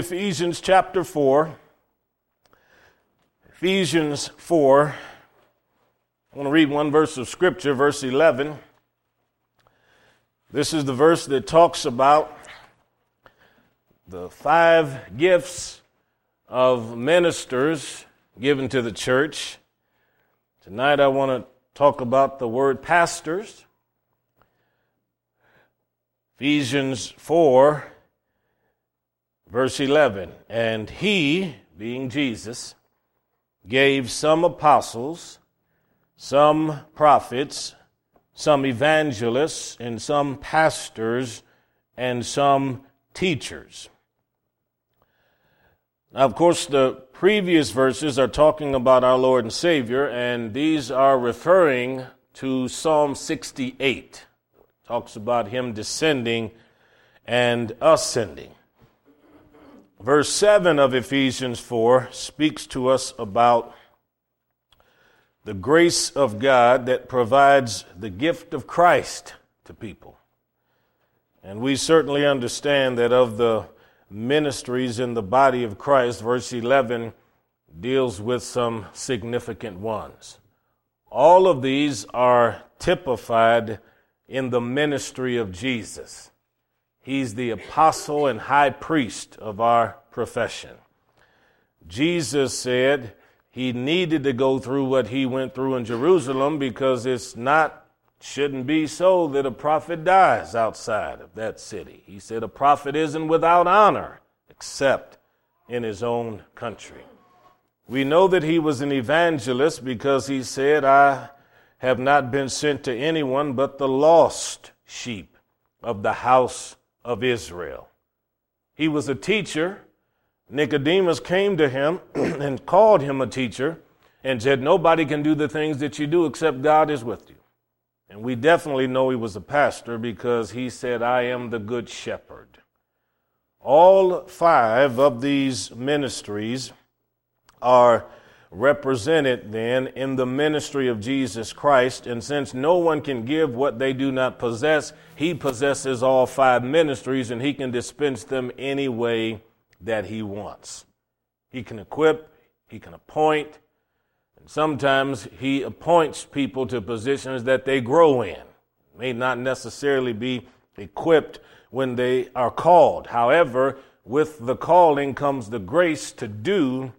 Ephesians chapter 4. Ephesians 4. I want to read one verse of Scripture, verse 11. This is the verse that talks about the five gifts of ministers given to the church. Tonight I want to talk about the word pastors. Ephesians 4 Verse 11, and he, being Jesus, gave some apostles, some prophets, some evangelists, and some pastors, and some teachers. Now, of course, the previous verses are talking about our Lord and Savior, and these are referring to Psalm 68. It talks about him descending and ascending. Verse 7 of Ephesians 4 speaks to us about the grace of God that provides the gift of Christ to people. And we certainly understand that of the ministries in the body of Christ, verse 11 deals with some significant ones. All of these are typified in the ministry of Jesus. He's the apostle and high priest of our profession. Jesus said he needed to go through what he went through in Jerusalem because it's not, shouldn't be so that a prophet dies outside of that city. He said a prophet isn't without honor except in his own country. We know that he was an evangelist because he said, I have not been sent to anyone but the lost sheep of the house of Israel. He was a teacher. Nicodemus came to him and called him a teacher and said, Nobody can do the things that you do except God is with you. And we definitely know he was a pastor because he said, I am the good shepherd. All five of these ministries are represented then in the ministry of Jesus Christ. And since no one can give what they do not possess, he possesses all five ministries and he can dispense them any way that he wants. He can equip, he can appoint, and sometimes he appoints people to positions that they grow in. May not necessarily be equipped when they are called. However, with the calling comes the grace to do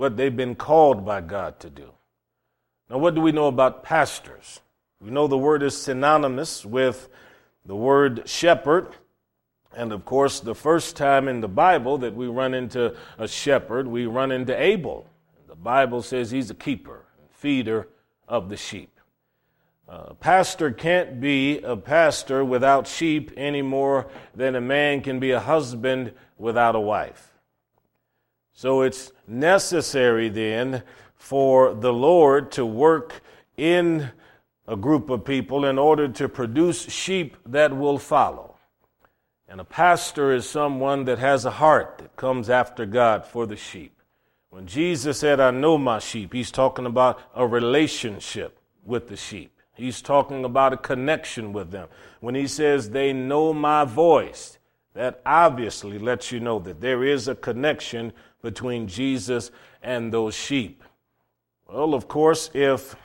what they've been called by God to do. Now, what do we know about pastors? We know the word is synonymous with the word shepherd. And of course, the first time in the Bible that we run into a shepherd, we run into Abel. The Bible says he's a keeper, feeder of the sheep. A pastor can't be a pastor without sheep any more than a man can be a husband without a wife. So it's necessary then for the Lord to work in a group of people in order to produce sheep that will follow. And a pastor is someone that has a heart that comes after God for the sheep. When Jesus said, I know my sheep, he's talking about a relationship with the sheep. He's talking about a connection with them. When he says, they know my voice, that obviously lets you know that there is a connection between Jesus and those sheep? Well, of course, if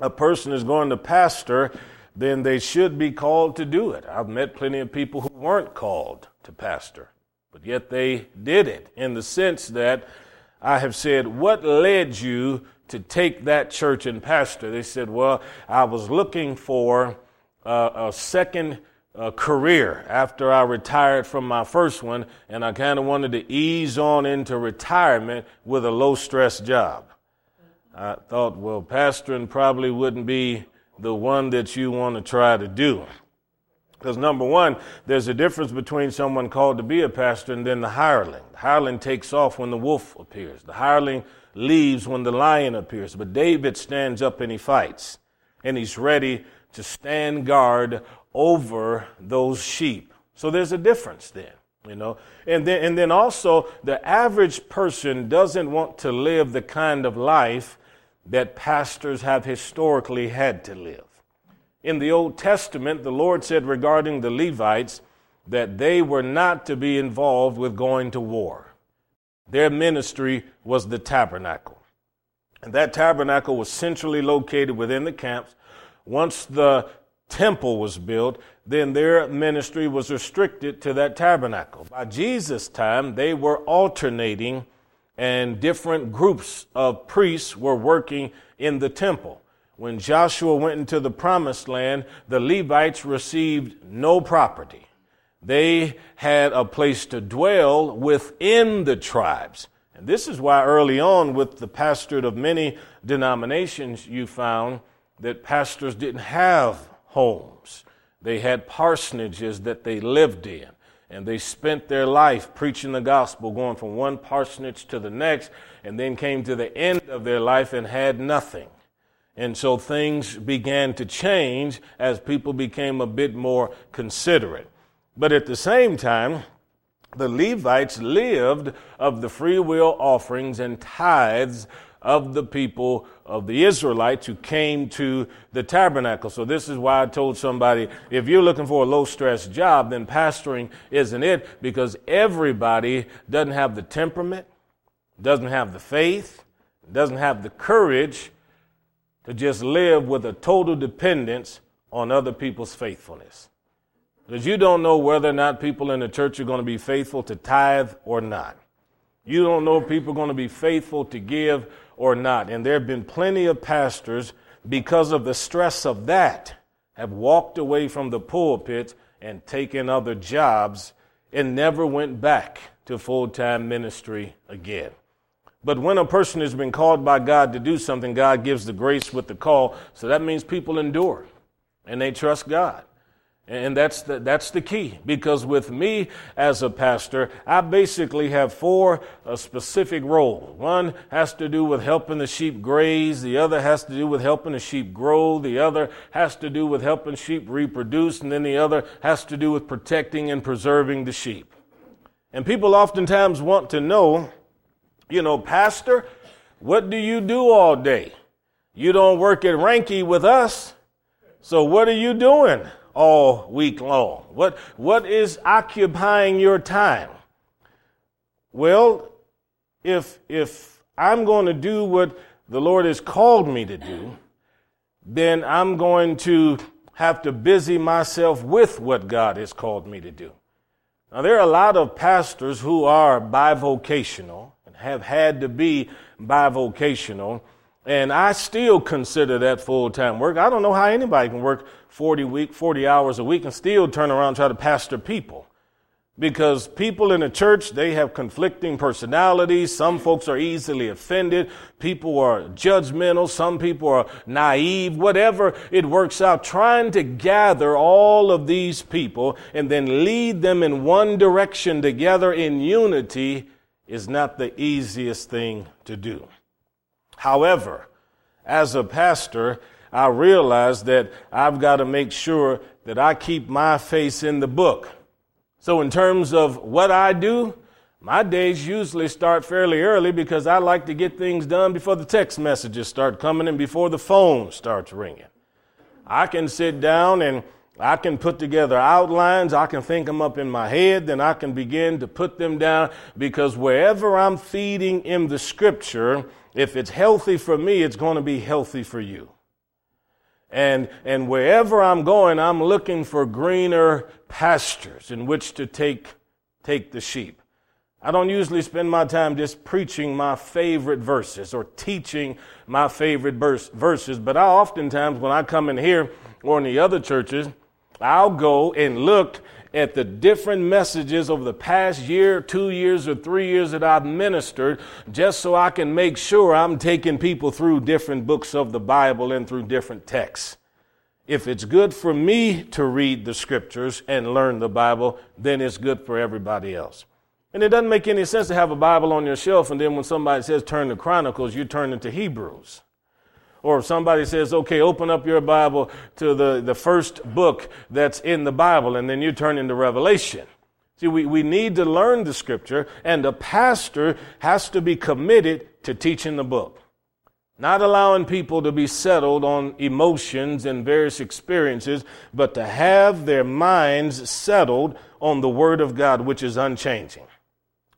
a person is going to pastor, then they should be called to do it. I've met plenty of people who weren't called to pastor, but yet they did it in the sense that I have said, What led you to take that church and pastor? They said, Well, I was looking for uh, a second uh, career after I retired from my first one, and I kind of wanted to ease on into retirement with a low stress job. I thought, well, pastoring probably wouldn't be the one that you want to try to do. Because number one, there's a difference between someone called to be a pastor and then the hireling. The hireling takes off when the wolf appears. The hireling leaves when the lion appears. But David stands up and he fights. And he's ready to stand guard over those sheep. So there's a difference then, you know. And then, and then also, the average person doesn't want to live the kind of life that pastors have historically had to live. In the Old Testament, the Lord said regarding the Levites that they were not to be involved with going to war. their ministry was the tabernacle. And that tabernacle was centrally located within the camps. Once the temple was built, then their ministry was restricted to that tabernacle. By Jesus' time, they were alternating, and different groups of priests were working in the temple. When Joshua went into the promised land, the Levites received no property. They had a place to dwell within the tribes. And this is why early on, with the pastorate of many denominations, you found that pastors didn't have homes. They had parsonages that they lived in. And they spent their life preaching the gospel, going from one parsonage to the next, and then came to the end of their life and had nothing. And so things began to change as people became a bit more considerate. But at the same time, the Levites lived of the free will offerings and tithes of the people of the Israelites who came to the tabernacle. So this is why I told somebody, if you're looking for a low stress job, then pastoring isn't it because everybody doesn't have the temperament, doesn't have the faith, doesn't have the courage to just live with a total dependence on other people's faithfulness. Because you don't know whether or not people in the church are going to be faithful to tithe or not. You don't know if people are going to be faithful to give or not. And there have been plenty of pastors, because of the stress of that, have walked away from the pulpit and taken other jobs and never went back to full time ministry again. But when a person has been called by God to do something, God gives the grace with the call. So that means people endure and they trust God. And that's the, that's the key because with me as a pastor, I basically have four uh, specific roles. One has to do with helping the sheep graze. The other has to do with helping the sheep grow. The other has to do with helping sheep reproduce. And then the other has to do with protecting and preserving the sheep. And people oftentimes want to know, you know, Pastor, what do you do all day? You don't work at Ranky with us. So what are you doing? All week long? What, what is occupying your time? Well, if, if I'm going to do what the Lord has called me to do, then I'm going to have to busy myself with what God has called me to do. Now, there are a lot of pastors who are bivocational and have had to be bivocational and I still consider that full time work. I don't know how anybody can work 40 week, 40 hours a week and still turn around and try to pastor people. Because people in the church, they have conflicting personalities. Some folks are easily offended. People are judgmental. Some people are naive. Whatever it works out, trying to gather all of these people and then lead them in one direction together in unity is not the easiest thing to do. However, as a pastor, I realize that I've got to make sure that I keep my face in the book. So, in terms of what I do, my days usually start fairly early because I like to get things done before the text messages start coming and before the phone starts ringing. I can sit down and I can put together outlines. I can think them up in my head. Then I can begin to put them down because wherever I'm feeding in the scripture, if it's healthy for me, it's going to be healthy for you. And, and wherever I'm going, I'm looking for greener pastures in which to take, take the sheep. I don't usually spend my time just preaching my favorite verses or teaching my favorite verse, verses, but I oftentimes, when I come in here or in the other churches, I'll go and look at the different messages over the past year, two years, or three years that I've ministered, just so I can make sure I'm taking people through different books of the Bible and through different texts. If it's good for me to read the scriptures and learn the Bible, then it's good for everybody else. And it doesn't make any sense to have a Bible on your shelf and then when somebody says turn to Chronicles, you turn into Hebrews. Or if somebody says, okay, open up your Bible to the, the first book that's in the Bible, and then you turn into Revelation. See, we, we need to learn the scripture, and a pastor has to be committed to teaching the book. Not allowing people to be settled on emotions and various experiences, but to have their minds settled on the Word of God, which is unchanging.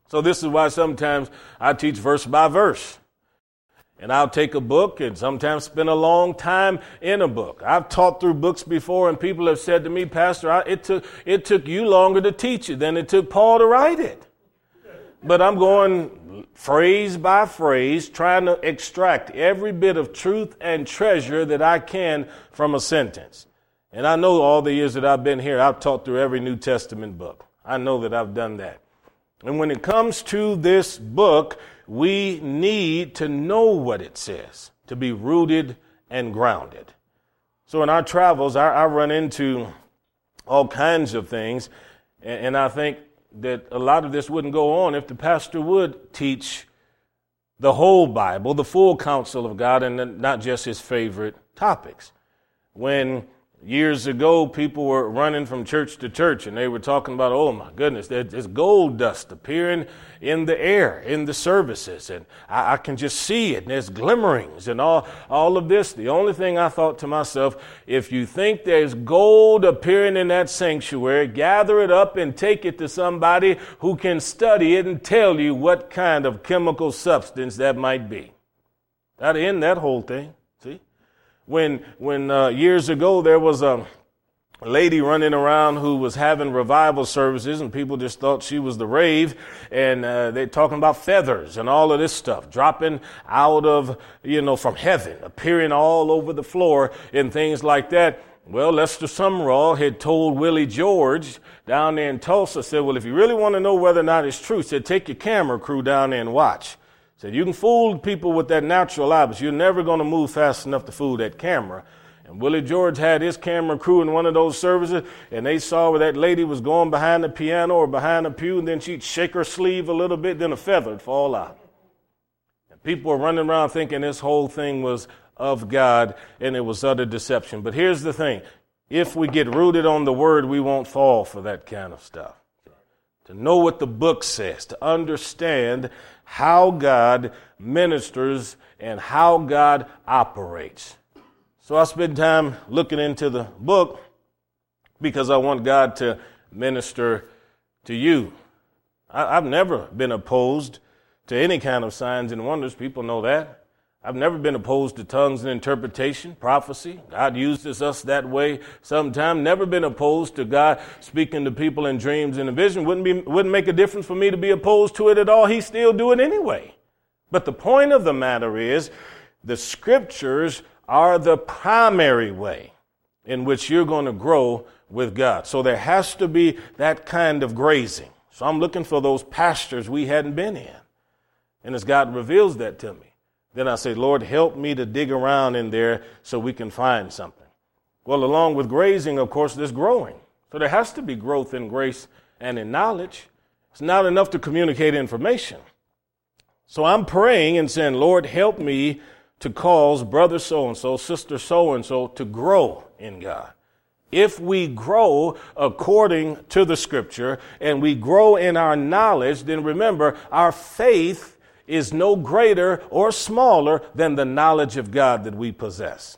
So this is why sometimes I teach verse by verse. And I'll take a book and sometimes spend a long time in a book. I've taught through books before and people have said to me, Pastor, I, it, took, it took you longer to teach it than it took Paul to write it. But I'm going phrase by phrase, trying to extract every bit of truth and treasure that I can from a sentence. And I know all the years that I've been here, I've taught through every New Testament book. I know that I've done that. And when it comes to this book, we need to know what it says to be rooted and grounded. So in our travels, I, I run into all kinds of things, and, and I think that a lot of this wouldn't go on if the pastor would teach the whole Bible, the full counsel of God, and not just his favorite topics. When Years ago, people were running from church to church and they were talking about, oh my goodness, there's gold dust appearing in the air, in the services, and I, I, can just see it, and there's glimmerings and all, all of this. The only thing I thought to myself, if you think there's gold appearing in that sanctuary, gather it up and take it to somebody who can study it and tell you what kind of chemical substance that might be. That end that whole thing when when uh, years ago there was a lady running around who was having revival services and people just thought she was the rave and uh, they're talking about feathers and all of this stuff dropping out of you know from heaven appearing all over the floor and things like that. Well lester sumrall had told willie george down there in tulsa said well if you really want to know whether or not it's true said take your camera crew down there and watch Said you can fool people with that natural eye, but you're never going to move fast enough to fool that camera. And Willie George had his camera crew in one of those services, and they saw where that lady was going behind the piano or behind the pew, and then she'd shake her sleeve a little bit, then a feather would fall out. And people were running around thinking this whole thing was of God, and it was utter deception. But here's the thing if we get rooted on the word, we won't fall for that kind of stuff. To know what the book says, to understand how God ministers and how God operates. So I spend time looking into the book because I want God to minister to you. I, have never been opposed to any kind of signs and wonders. People know that. I've never been opposed to tongues and interpretation, prophecy. God uses us that way sometime. Never been opposed to God speaking to people in dreams and a vision. Wouldn't, be, wouldn't make a difference for me to be opposed to it at all. He still do it anyway. But the point of the matter is the scriptures are the primary way in which you're going to grow with God. So there has to be that kind of grazing. So I'm looking for those pastures we hadn't been in. And as God reveals that to me, then I say, Lord, help me to dig around in there so we can find something. Well, along with grazing, of course, there's growing. So there has to be growth in grace and in knowledge. It's not enough to communicate information. So I'm praying and saying, Lord, help me to cause brother so and so, sister so and so to grow in God. If we grow according to the scripture and we grow in our knowledge, then remember, our faith is no greater or smaller than the knowledge of God that we possess.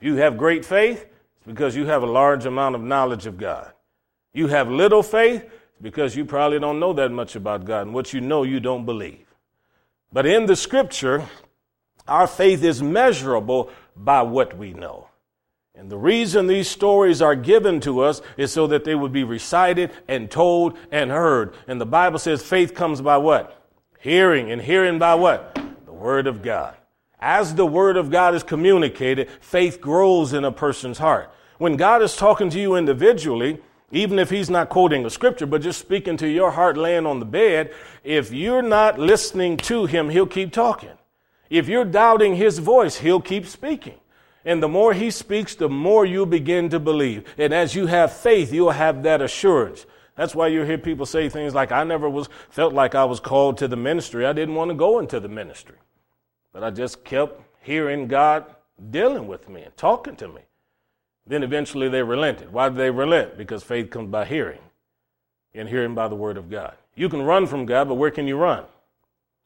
You have great faith because you have a large amount of knowledge of God. You have little faith because you probably don't know that much about God, and what you know, you don't believe. But in the scripture, our faith is measurable by what we know. And the reason these stories are given to us is so that they would be recited and told and heard. And the Bible says faith comes by what? Hearing, and hearing by what? The Word of God. As the Word of God is communicated, faith grows in a person's heart. When God is talking to you individually, even if He's not quoting a scripture, but just speaking to your heart laying on the bed, if you're not listening to Him, He'll keep talking. If you're doubting His voice, He'll keep speaking. And the more He speaks, the more you begin to believe. And as you have faith, you'll have that assurance. That's why you hear people say things like, I never was, felt like I was called to the ministry. I didn't want to go into the ministry. But I just kept hearing God dealing with me and talking to me. Then eventually they relented. Why did they relent? Because faith comes by hearing, and hearing by the word of God. You can run from God, but where can you run?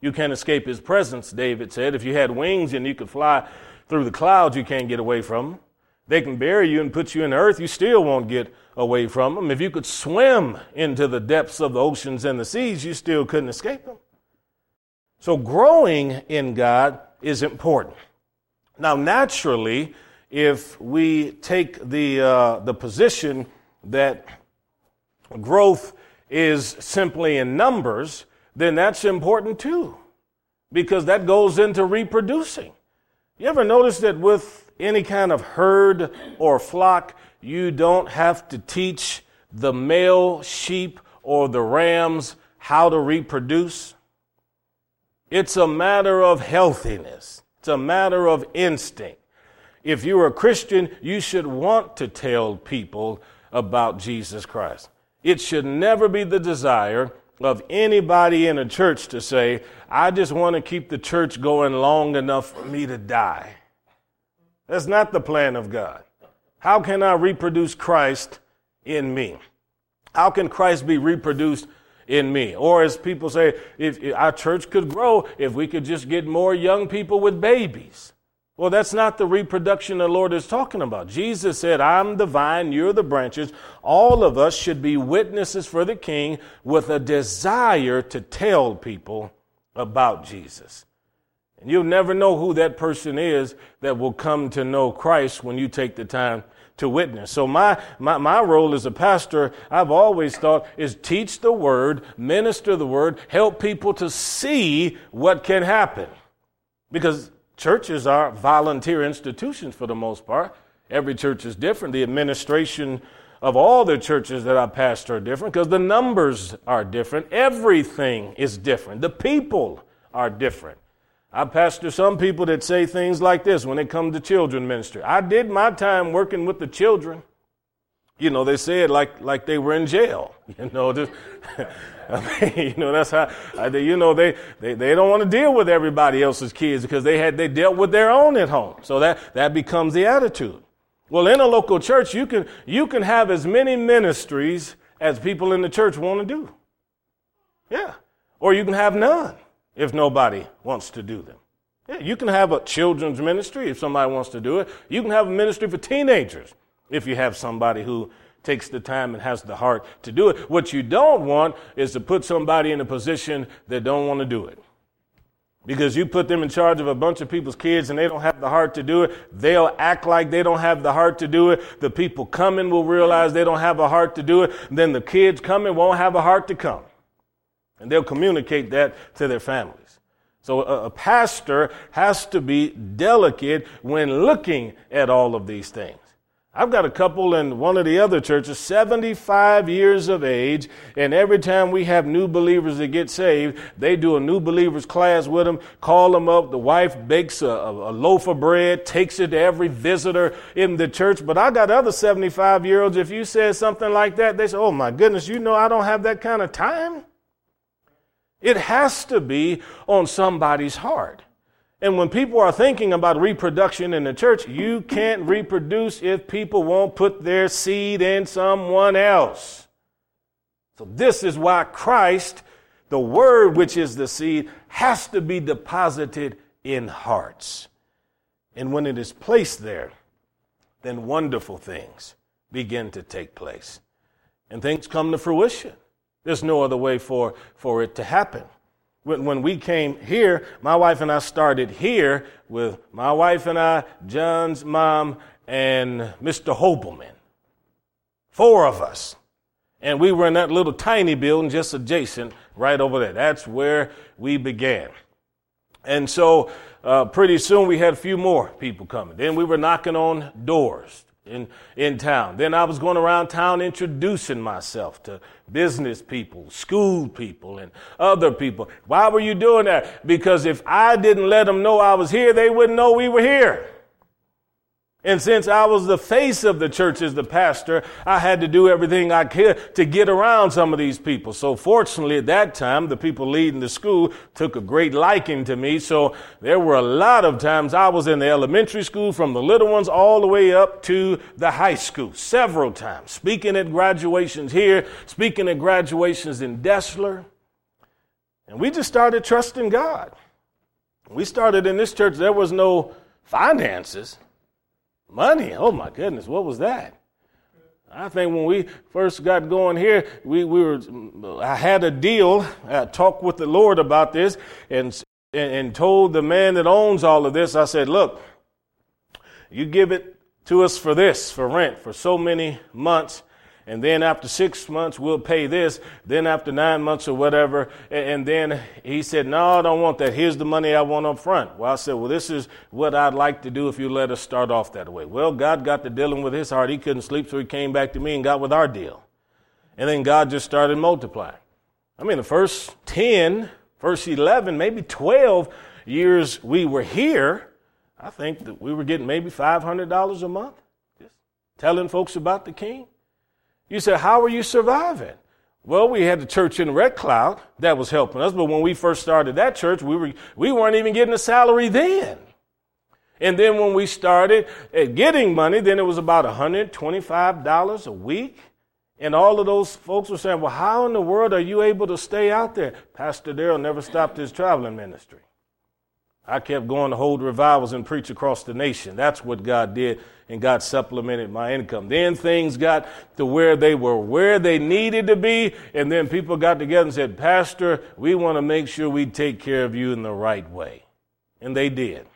You can't escape his presence, David said. If you had wings and you could fly through the clouds, you can't get away from them. They can bury you and put you in the earth, you still won't get away from them. If you could swim into the depths of the oceans and the seas, you still couldn't escape them. So growing in God is important. Now, naturally, if we take the, uh, the position that growth is simply in numbers, then that's important too, because that goes into reproducing. You ever notice that with any kind of herd or flock, you don't have to teach the male sheep or the rams how to reproduce? It's a matter of healthiness. It's a matter of instinct. If you're a Christian, you should want to tell people about Jesus Christ. It should never be the desire of anybody in a church to say, I just want to keep the church going long enough for me to die. That's not the plan of God. How can I reproduce Christ in me? How can Christ be reproduced in me? Or as people say, if, if our church could grow if we could just get more young people with babies. Well, that's not the reproduction the Lord is talking about. Jesus said, I'm the vine, you're the branches. All of us should be witnesses for the King with a desire to tell people about Jesus. You'll never know who that person is that will come to know Christ when you take the time to witness. So my, my, my role as a pastor, I've always thought, is teach the word, minister the word, help people to see what can happen. Because churches are volunteer institutions for the most part. Every church is different. The administration of all the churches that I pastor are different because the numbers are different. Everything is different. The people are different. I pastor some people that say things like this when it comes to children ministry. I did my time working with the children. You know, they say it like, like they were in jail. You know, just, I mean, you know, that's how, you know, they, they, they don't want to deal with everybody else's kids because they had, they dealt with their own at home. So that, that becomes the attitude. Well, in a local church, you can, you can have as many ministries as people in the church want to do. Yeah. Or you can have none if nobody wants to do them. Yeah, you can have a children's ministry if somebody wants to do it. You can have a ministry for teenagers if you have somebody who takes the time and has the heart to do it. What you don't want is to put somebody in a position that don't want to do it. Because you put them in charge of a bunch of people's kids and they don't have the heart to do it. They'll act like they don't have the heart to do it. The people coming will realize they don't have a heart to do it. Then the kids coming won't have a heart to come. And they'll communicate that to their families. So a, a pastor has to be delicate when looking at all of these things. I've got a couple in one of the other churches, 75 years of age, and every time we have new believers that get saved, they do a new believers class with them, call them up. The wife bakes a, a loaf of bread, takes it to every visitor in the church. But I got other 75 year olds, if you said something like that, they say, Oh my goodness, you know I don't have that kind of time. It has to be on somebody's heart. And when people are thinking about reproduction in the church, you can't reproduce if people won't put their seed in someone else. So, this is why Christ, the Word, which is the seed, has to be deposited in hearts. And when it is placed there, then wonderful things begin to take place. And things come to fruition. There's no other way for, for it to happen when, when we came here, my wife and I started here with my wife and I, John's mom, and Mr. Hobelman. Four of us. And we were in that little tiny building just adjacent right over there. That's where we began. And so uh, pretty soon we had a few more people coming. Then we were knocking on doors in, in town. Then I was going around town introducing myself to business people, school people, and other people. Why were you doing that? Because if I didn't let them know I was here, they wouldn't know we were here. And since I was the face of the church as the pastor, I had to do everything I could to get around some of these people. So fortunately at that time, the people leading the school took a great liking to me. So there were a lot of times I was in the elementary school from the little ones all the way up to the high school several times, speaking at graduations here, speaking at graduations in Deshler. And we just started trusting God. We started in this church, there was no finances. Money? Oh my goodness, what was that? I think when we first got going here, we, we were, I had a deal, I talked with the Lord about this and, and, and told the man that owns all of this, I said, look, you give it to us for this, for rent, for so many months, and then after six months we'll pay this. Then after nine months or whatever and then he said no i don't want that. Here's the money i want up front. Well i said well this is what i'd like to do if you let us start off that way. Well god got to dealing with his heart. He couldn't sleep so he came back to me and got with our deal. And then god just started multiplying. I mean the first 10 first 11 maybe 12 years we were here i think that we were getting maybe $500 a month just telling folks about the king you say, How are you surviving? Well, we had the church in Red Cloud that was helping us, but when we first started that church, we, were, we weren't even getting a salary then. And then when we started eh, getting money, then it was about $125 a week. And all of those folks were saying, Well, how in the world are you able to stay out there? Pastor Darrell never stopped his traveling ministry. I kept going to hold revivals and preach across the nation. That's what God did, and God supplemented my income. Then things got to where they were where they needed to be, and then people got together and said, Pastor, we want to make sure we take care of you in the right way. And they did.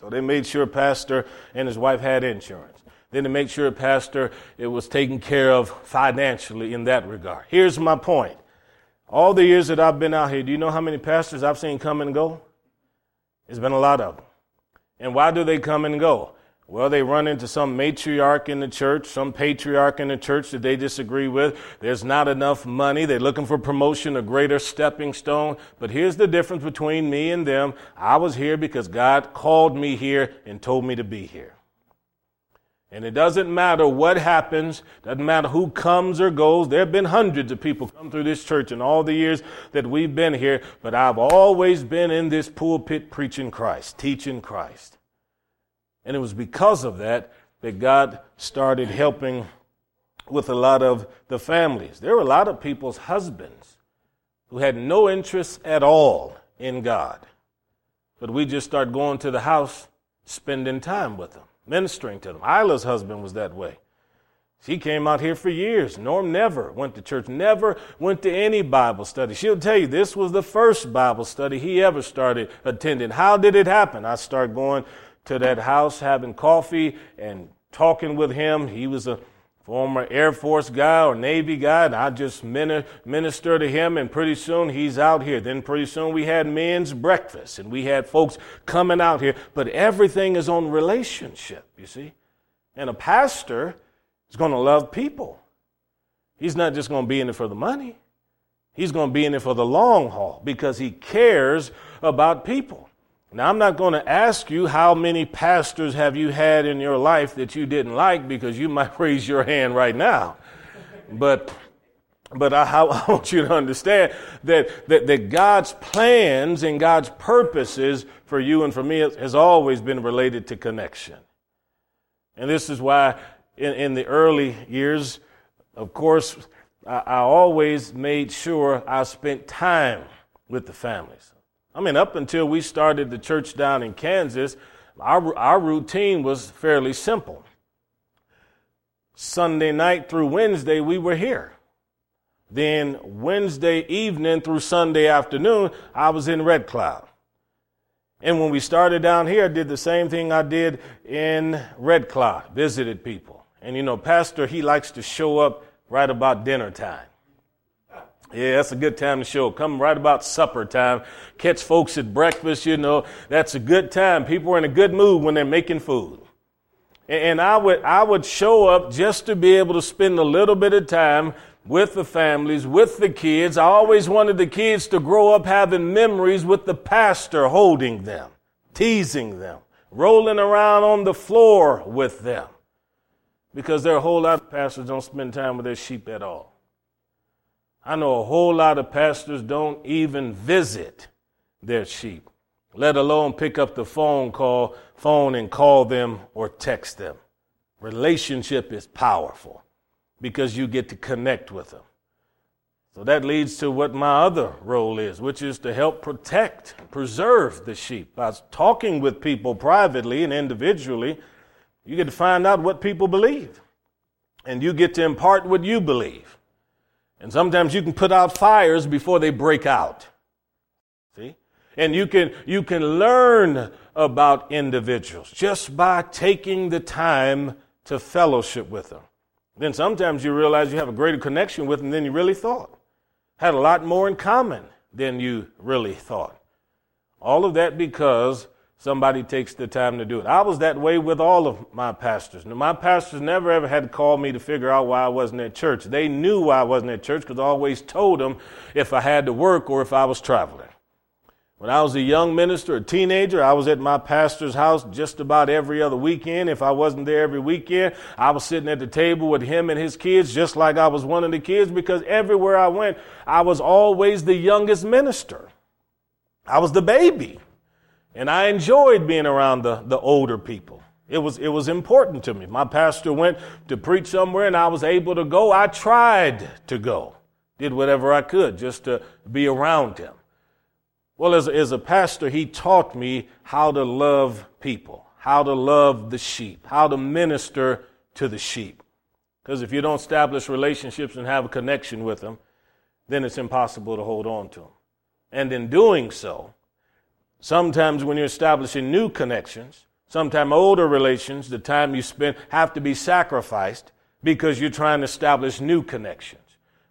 So they made sure Pastor and his wife had insurance. Then to make sure Pastor it was taken care of financially in that regard. Here's my point. All the years that I've been out here, do you know how many pastors I've seen come and go? There's been a lot of them. And why do they come and go? Well, they run into some matriarch in the church, some patriarch in the church that they disagree with. There's not enough money. They're looking for promotion, a greater stepping stone. But here's the difference between me and them. I was here because God called me here and told me to be here. And it doesn't matter what happens, doesn't matter who comes or goes. There have been hundreds of people come through this church in all the years that we've been here, but I've always been in this pulpit preaching Christ, teaching Christ. And it was because of that that God started helping with a lot of the families. There were a lot of people's husbands who had no interest at all in God. But we just started going to the house, spending time with them ministering to them. Isla's husband was that way. She came out here for years. Norm never went to church, never went to any Bible study. She'll tell you this was the first Bible study he ever started attending. How did it happen? I started going to that house, having coffee and talking with him. He was a former Air Force guy or Navy guy, and I just minister to him, and pretty soon he's out here. Then pretty soon we had men's breakfast, and we had folks coming out here. But everything is on relationship, you see. And a pastor is going to love people. He's not just going to be in it for the money. He's going to be in it for the long haul because he cares about people. Now, I'm not going to ask you how many pastors have you had in your life that you didn't like because you might raise your hand right now. But, but I, I want you to understand that, that, that God's plans and God's purposes for you and for me has always been related to connection. And this is why in, in the early years, of course, I, I always made sure I spent time with the families. I mean, up until we started the church down in Kansas, our, our routine was fairly simple. Sunday night through Wednesday, we were here. Then Wednesday evening through Sunday afternoon, I was in Red Cloud. And when we started down here, I did the same thing I did in Red Cloud, visited people. And you know, Pastor, he likes to show up right about dinner time. Yeah, that's a good time to show. Come right about supper time. Catch folks at breakfast, you know. That's a good time. People are in a good mood when they're making food. And I would, I would show up just to be able to spend a little bit of time with the families, with the kids. I always wanted the kids to grow up having memories with the pastor holding them, teasing them, rolling around on the floor with them. Because there are a whole lot of pastors don't spend time with their sheep at all. I know a whole lot of pastors don't even visit their sheep, let alone pick up the phone call, phone and call them or text them. Relationship is powerful because you get to connect with them. So that leads to what my other role is, which is to help protect, preserve the sheep by talking with people privately and individually You get to find out what people believe. And you get to impart what you believe. And sometimes you can put out fires before they break out. See? And you can, you can learn about individuals just by taking the time to fellowship with them. Then sometimes you realize you have a greater connection with them than you really thought. Had a lot more in common than you really thought. All of that because somebody takes the time to do it. I was that way with all of my pastors. Now, my pastors never ever had to call me to figure out why I wasn't at church. They knew why I wasn't at church because I always told them if I had to work or if I was traveling. When I was a young minister, a teenager, I was at my pastor's house just about every other weekend. If I wasn't there every weekend, I was sitting at the table with him and his kids just like I was one of the kids because everywhere I went, I was always the youngest minister. I was the baby. And I enjoyed being around the, the older people. It was, it was important to me. My pastor went to preach somewhere and I was able to go. I tried to go, did whatever I could just to be around him. Well, as, as a pastor, he taught me how to love people, how to love the sheep, how to minister to the sheep. Because if you don't establish relationships and have a connection with them, then it's impossible to hold on to them. And in doing so, sometimes when you're establishing new connections, sometimes older relations, the time you spend have to be sacrificed because you're trying to establish new connections.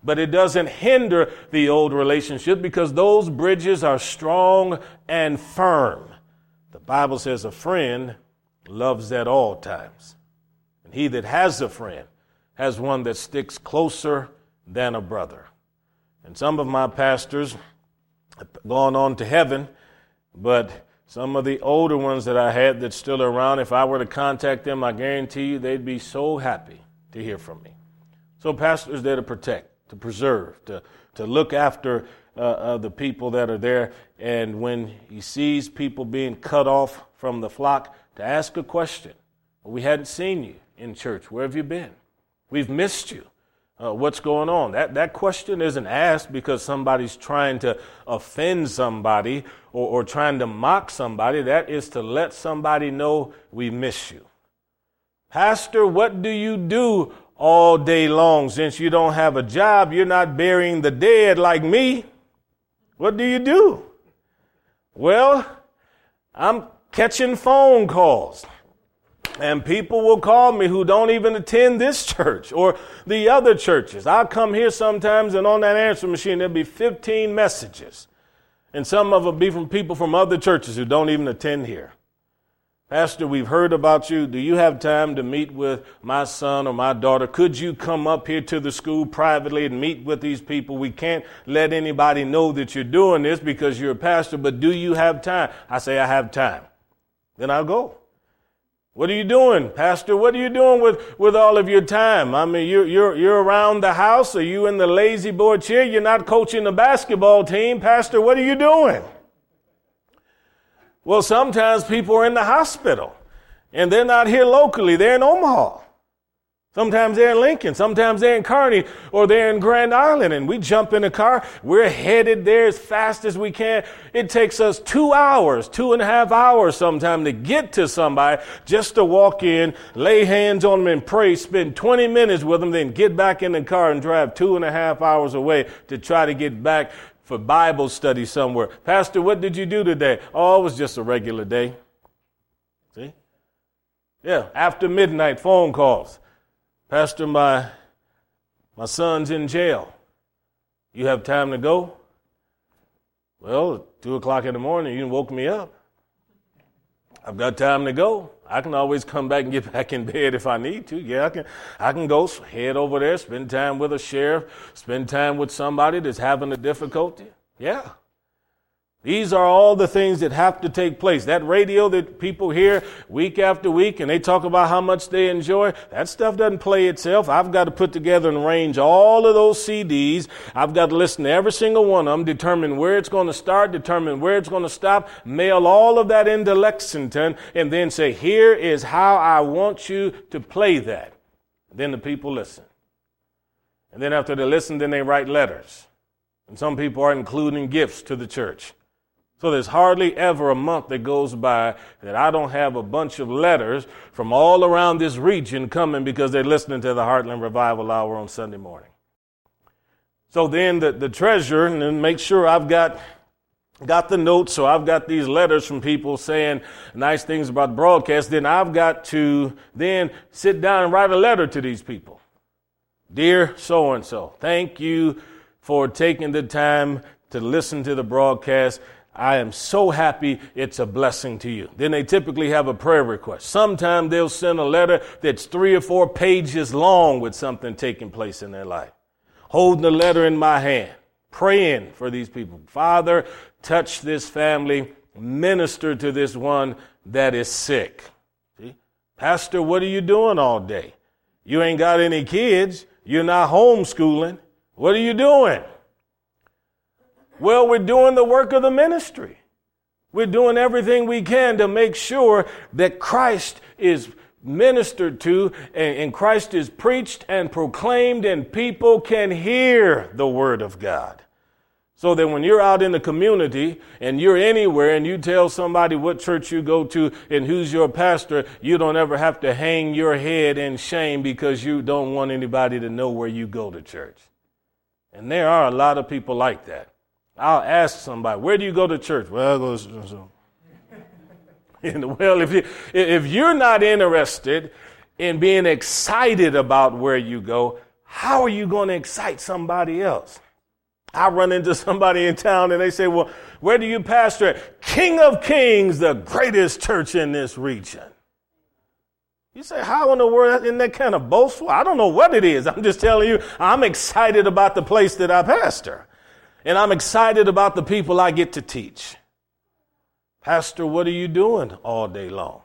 But it doesn't hinder the old relationship because those bridges are strong and firm. The Bible says a friend loves at all times. And he that has a friend has one that sticks closer than a brother. And some of my pastors have gone on to heaven, but some of the older ones that I had that still around, if I were to contact them, I guarantee you they'd be so happy to hear from me. So pastors there to protect to preserve, to, to look after uh, uh, the people that are there. And when he sees people being cut off from the flock, to ask a question. We hadn't seen you in church. Where have you been? We've missed you. Uh, what's going on? That, that question isn't asked because somebody's trying to offend somebody or, or trying to mock somebody. That is to let somebody know we miss you. Pastor, what do you do all day long. Since you don't have a job, you're not burying the dead like me. What do you do? Well, I'm catching phone calls. And people will call me who don't even attend this church or the other churches. I'll come here sometimes and on that answer machine there'll be 15 messages. And some of them be from people from other churches who don't even attend here. Pastor, we've heard about you. Do you have time to meet with my son or my daughter? Could you come up here to the school privately and meet with these people? We can't let anybody know that you're doing this because you're a pastor, but do you have time? I say, I have time. Then I'll go. What are you doing, Pastor? What are you doing with, with all of your time? I mean, you're, you're, you're around the house. Are you in the lazy boy chair? You're not coaching the basketball team. Pastor, what are you doing? Well, sometimes people are in the hospital and they're not here locally, they're in Omaha. Sometimes they're in Lincoln, sometimes they're in Kearney, or they're in Grand Island, and we jump in a car. We're headed there as fast as we can. It takes us two hours, two and a half hours sometimes to get to somebody just to walk in, lay hands on them and pray, spend 20 minutes with them, then get back in the car and drive two and a half hours away to try to get back for Bible study somewhere. Pastor, what did you do today? Oh, it was just a regular day. See? Yeah, after midnight phone calls. Pastor, my my son's in jail. You have time to go? Well, two o'clock in the morning, you woke me up. I've got time to go. I can always come back and get back in bed if I need to. Yeah, I can. I can go head over there, spend time with a sheriff, spend time with somebody that's having a difficulty. Yeah, these are all the things that have to take place. That radio that people hear week after week and they talk about how much they enjoy, that stuff doesn't play itself. I've got to put together and arrange all of those CDs. I've got to listen to every single one of them, determine where it's going to start, determine where it's going to stop, mail all of that into Lexington, and then say, here is how I want you to play that. Then the people listen. And then after they listen, then they write letters. And some people are including gifts to the church. So there's hardly ever a month that goes by that I don't have a bunch of letters from all around this region coming because they're listening to the Heartland Revival Hour on Sunday morning. So then the, the treasurer, and then make sure I've got got the notes, so I've got these letters from people saying nice things about the broadcast. Then I've got to then sit down and write a letter to these people. Dear so and so, thank you for taking the time to listen to the broadcast. I am so happy it's a blessing to you. Then they typically have a prayer request. Sometimes they'll send a letter that's three or four pages long with something taking place in their life. Holding the letter in my hand, praying for these people. Father, touch this family, minister to this one that is sick. See? Pastor, what are you doing all day? You ain't got any kids. You're not homeschooling. What are you doing? Well, we're doing the work of the ministry. We're doing everything we can to make sure that Christ is ministered to and, Christ is preached and proclaimed and people can hear the word of God. So that when you're out in the community and you're anywhere and you tell somebody what church you go to and who's your pastor, you don't ever have to hang your head in shame because you don't want anybody to know where you go to church. And there are a lot of people like that. I'll ask somebody, where do you go to church? Well, I go to well, if, you, if you're not interested in being excited about where you go, how are you going to excite somebody else? I run into somebody in town and they say, well, where do you pastor at? King of Kings, the greatest church in this region. You say, how in the world, isn't that kind of boastful? I don't know what it is. I'm just telling you, I'm excited about the place that I pastor. And I'm excited about the people I get to teach. Pastor, what are you doing all day long?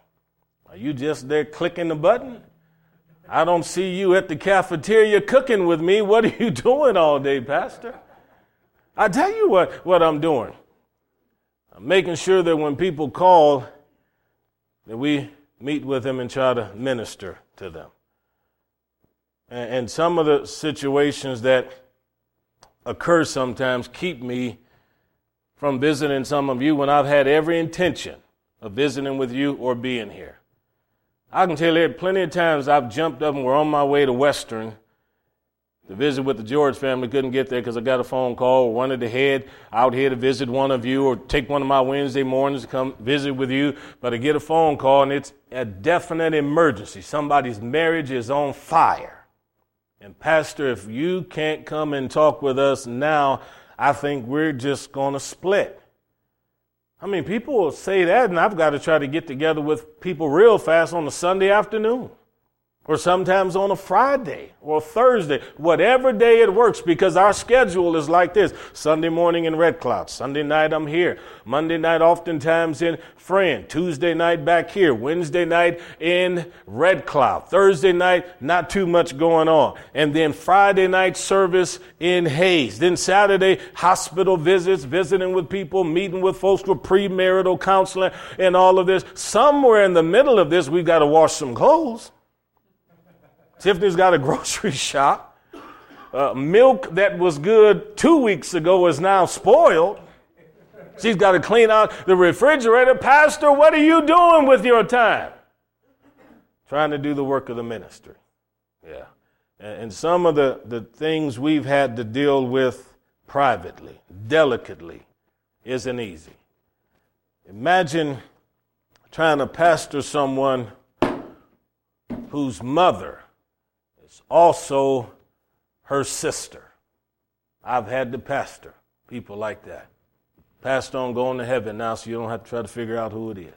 Are you just there clicking the button? I don't see you at the cafeteria cooking with me. What are you doing all day, Pastor? I tell you what, what I'm doing. I'm making sure that when people call, that we meet with them and try to minister to them. And, and some of the situations that occur sometimes keep me from visiting some of you when I've had every intention of visiting with you or being here. I can tell you plenty of times I've jumped up and we're on my way to Western to visit with the George family. Couldn't get there because I got a phone call or wanted to head out here to visit one of you or take one of my Wednesday mornings to come visit with you. But I get a phone call and it's a definite emergency. Somebody's marriage is on fire. And, Pastor, if you can't come and talk with us now, I think we're just going to split. I mean, people will say that, and I've got to try to get together with people real fast on a Sunday afternoon or sometimes on a Friday or Thursday, whatever day it works, because our schedule is like this. Sunday morning in Red Cloud. Sunday night I'm here. Monday night oftentimes in Friend. Tuesday night back here. Wednesday night in Red Cloud. Thursday night, not too much going on. And then Friday night service in Hays. Then Saturday, hospital visits, visiting with people, meeting with folks for premarital counseling and all of this. Somewhere in the middle of this, we've got to wash some clothes. Tiffany's got a grocery shop. Uh, milk that was good two weeks ago is now spoiled. She's got to clean out the refrigerator. Pastor, what are you doing with your time? Trying to do the work of the ministry. Yeah. And, some of the, the things we've had to deal with privately, delicately, isn't easy. Imagine trying to pastor someone whose mother also her sister. I've had the pastor people like that. Pastor on going to heaven now, so you don't have to try to figure out who it is.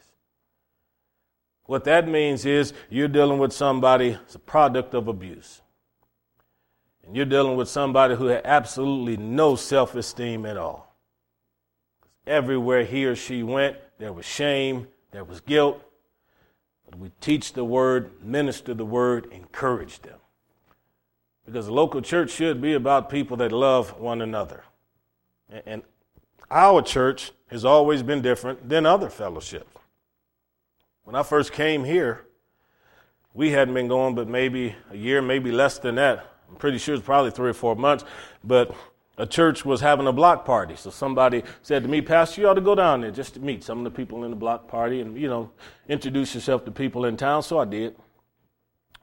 What that means is you're dealing with somebody that's a product of abuse. And you're dealing with somebody who had absolutely no self esteem at all. Everywhere he or she went, there was shame, there was guilt. But we teach the word, minister the word, encourage them. Because the local church should be about people that love one another. And our church has always been different than other fellowships. When I first came here, we hadn't been going but maybe a year, maybe less than that. I'm pretty sure it's probably three or four months. But a church was having a block party. So somebody said to me, Pastor, you ought to go down there just to meet some of the people in the block party and, you know, introduce yourself to people in town. So I did.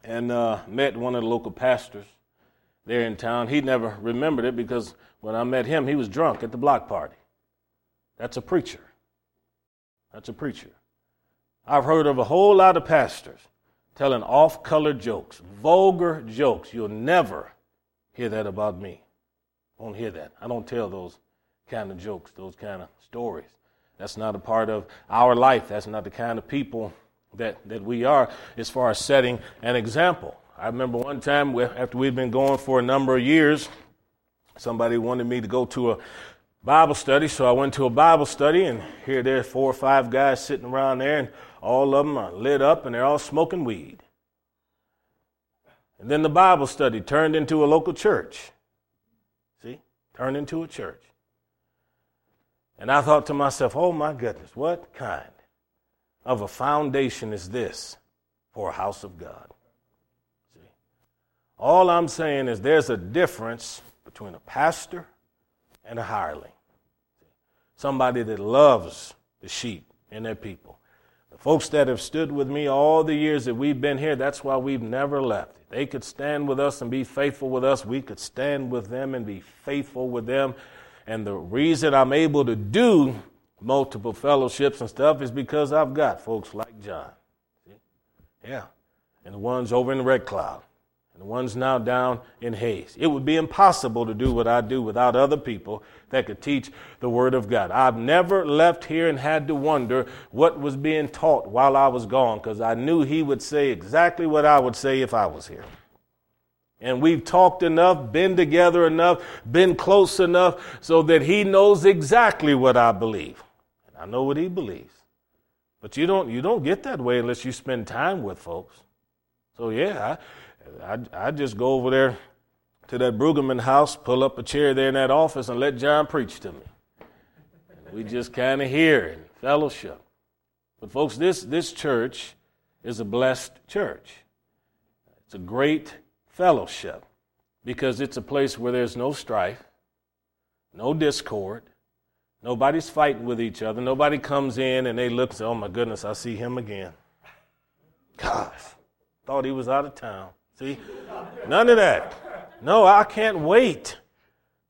And uh, met one of the local pastors there in town. He never remembered it because when I met him, he was drunk at the block party. That's a preacher. That's a preacher. I've heard of a whole lot of pastors telling off color jokes, vulgar jokes. You'll never hear that about me. Won't hear that. I don't tell those kind of jokes, those kind of stories. That's not a part of our life. That's not the kind of people that, that we are as far as setting an example. I remember one time after we'd been going for a number of years, somebody wanted me to go to a Bible study, so I went to a Bible study, and here there are four or five guys sitting around there, and all of them are lit up, and they're all smoking weed. And then the Bible study turned into a local church. See? Turned into a church. And I thought to myself, oh my goodness, what kind of a foundation is this for a house of God? All I'm saying is there's a difference between a pastor and a hireling somebody that loves the sheep and their people. The folks that have stood with me all the years that we've been here, that's why we've never left. They could stand with us and be faithful with us. We could stand with them and be faithful with them. And the reason I'm able to do multiple fellowships and stuff is because I've got folks like John. Yeah. And the ones over in Red Cloud and the ones now down in Hays. It would be impossible to do what I do without other people that could teach the Word of God. I've never left here and had to wonder what was being taught while I was gone because I knew He would say exactly what I would say if I was here. And we've talked enough, been together enough, been close enough so that He knows exactly what I believe. And I know what He believes. But you don't, you don't get that way unless you spend time with folks. So, yeah, I, I, I just go over there to that Brueggemann house, pull up a chair there in that office, and let John preach to me. We just kind of hear and fellowship. But, folks, this, this church is a blessed church. It's a great fellowship because it's a place where there's no strife, no discord, nobody's fighting with each other. Nobody comes in and they look and say, oh my goodness, I see him again. Gosh, thought he was out of town. See? None of that. No, I can't wait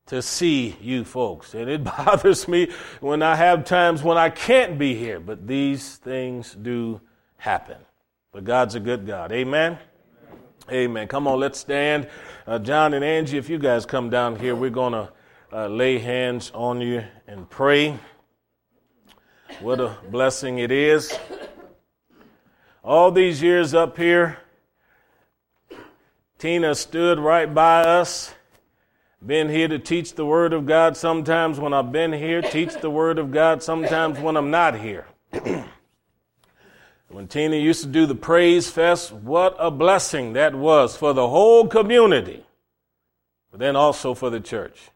to see you folks. And it bothers me when I have times when I can't be here, but these things do happen. But God's a good God. Amen? Amen. Come on, let's stand. Uh, John and Angie, if you guys come down here, we're going to uh, lay hands on you and pray. What a blessing it is. All these years up here, Tina stood right by us. Been here to teach the Word of God sometimes when I've been here, teach the Word of God sometimes when I'm not here. when Tina used to do the Praise Fest, what a blessing that was for the whole community, but then also for the church.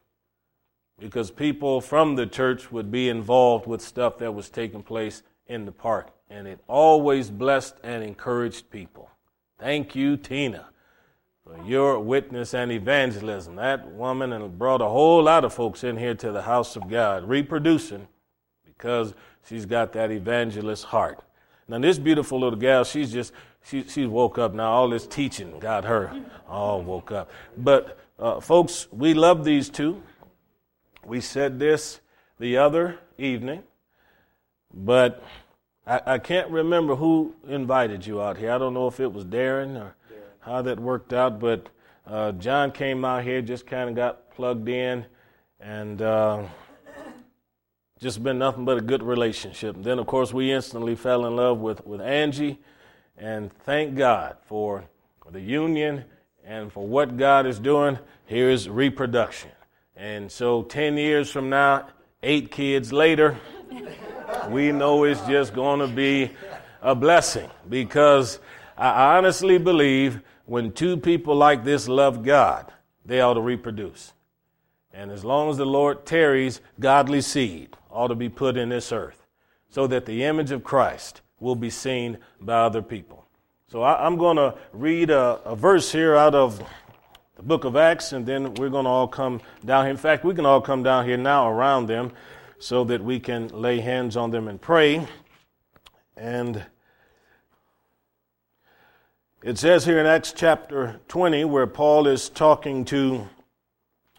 Because people from the church would be involved with stuff that was taking place in the park. And it always blessed and encouraged people. Thank you, Tina your witness and evangelism. That woman brought a whole lot of folks in here to the house of God, reproducing because she's got that evangelist heart. Now, this beautiful little gal, she's just, she, she's woke up now. All this teaching got her all woke up. But, uh, folks, we love these two. We said this the other evening, but I, I can't remember who invited you out here. I don't know if it was Darren or how that worked out, but uh, John came out here, just kind of got plugged in, and uh, just been nothing but a good relationship. And then, of course, we instantly fell in love with, with Angie, and thank God for the union and for what God is doing. Here's reproduction. And so, 10 years from now, eight kids later, we know it's just going to be a blessing because I honestly believe when two people like this love God, they ought to reproduce. And as long as the Lord tarries, godly seed ought to be put in this earth so that the image of Christ will be seen by other people. So I, am going to read a, a verse here out of the book of Acts, and then we're going to all come down here. In fact, we can all come down here now around them so that we can lay hands on them and pray. And it says here in Acts chapter 20, where Paul is talking to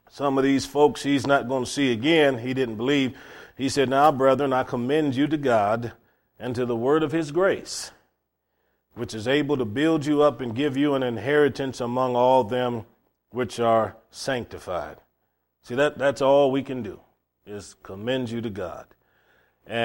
some of these folks he's not going to see again, he didn't believe. He said, Now, brethren, I commend you to God and to the word of his grace, which is able to build you up and give you an inheritance among all them which are sanctified. See, that, that's all we can do, is commend you to God. And